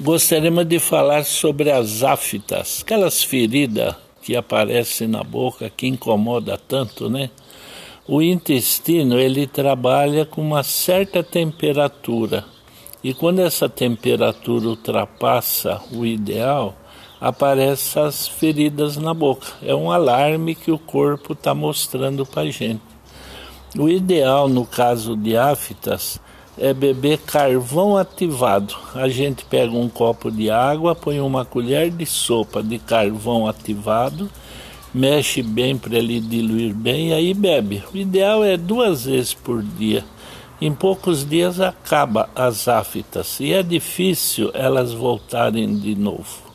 Gostaríamos de falar sobre as aftas, aquelas feridas que aparecem na boca que incomoda tanto, né? O intestino ele trabalha com uma certa temperatura e quando essa temperatura ultrapassa o ideal, aparecem as feridas na boca. É um alarme que o corpo está mostrando para a gente. O ideal no caso de aftas é beber carvão ativado. A gente pega um copo de água, põe uma colher de sopa de carvão ativado, mexe bem para ele diluir bem e aí bebe. O ideal é duas vezes por dia. Em poucos dias acaba as aftas e é difícil elas voltarem de novo.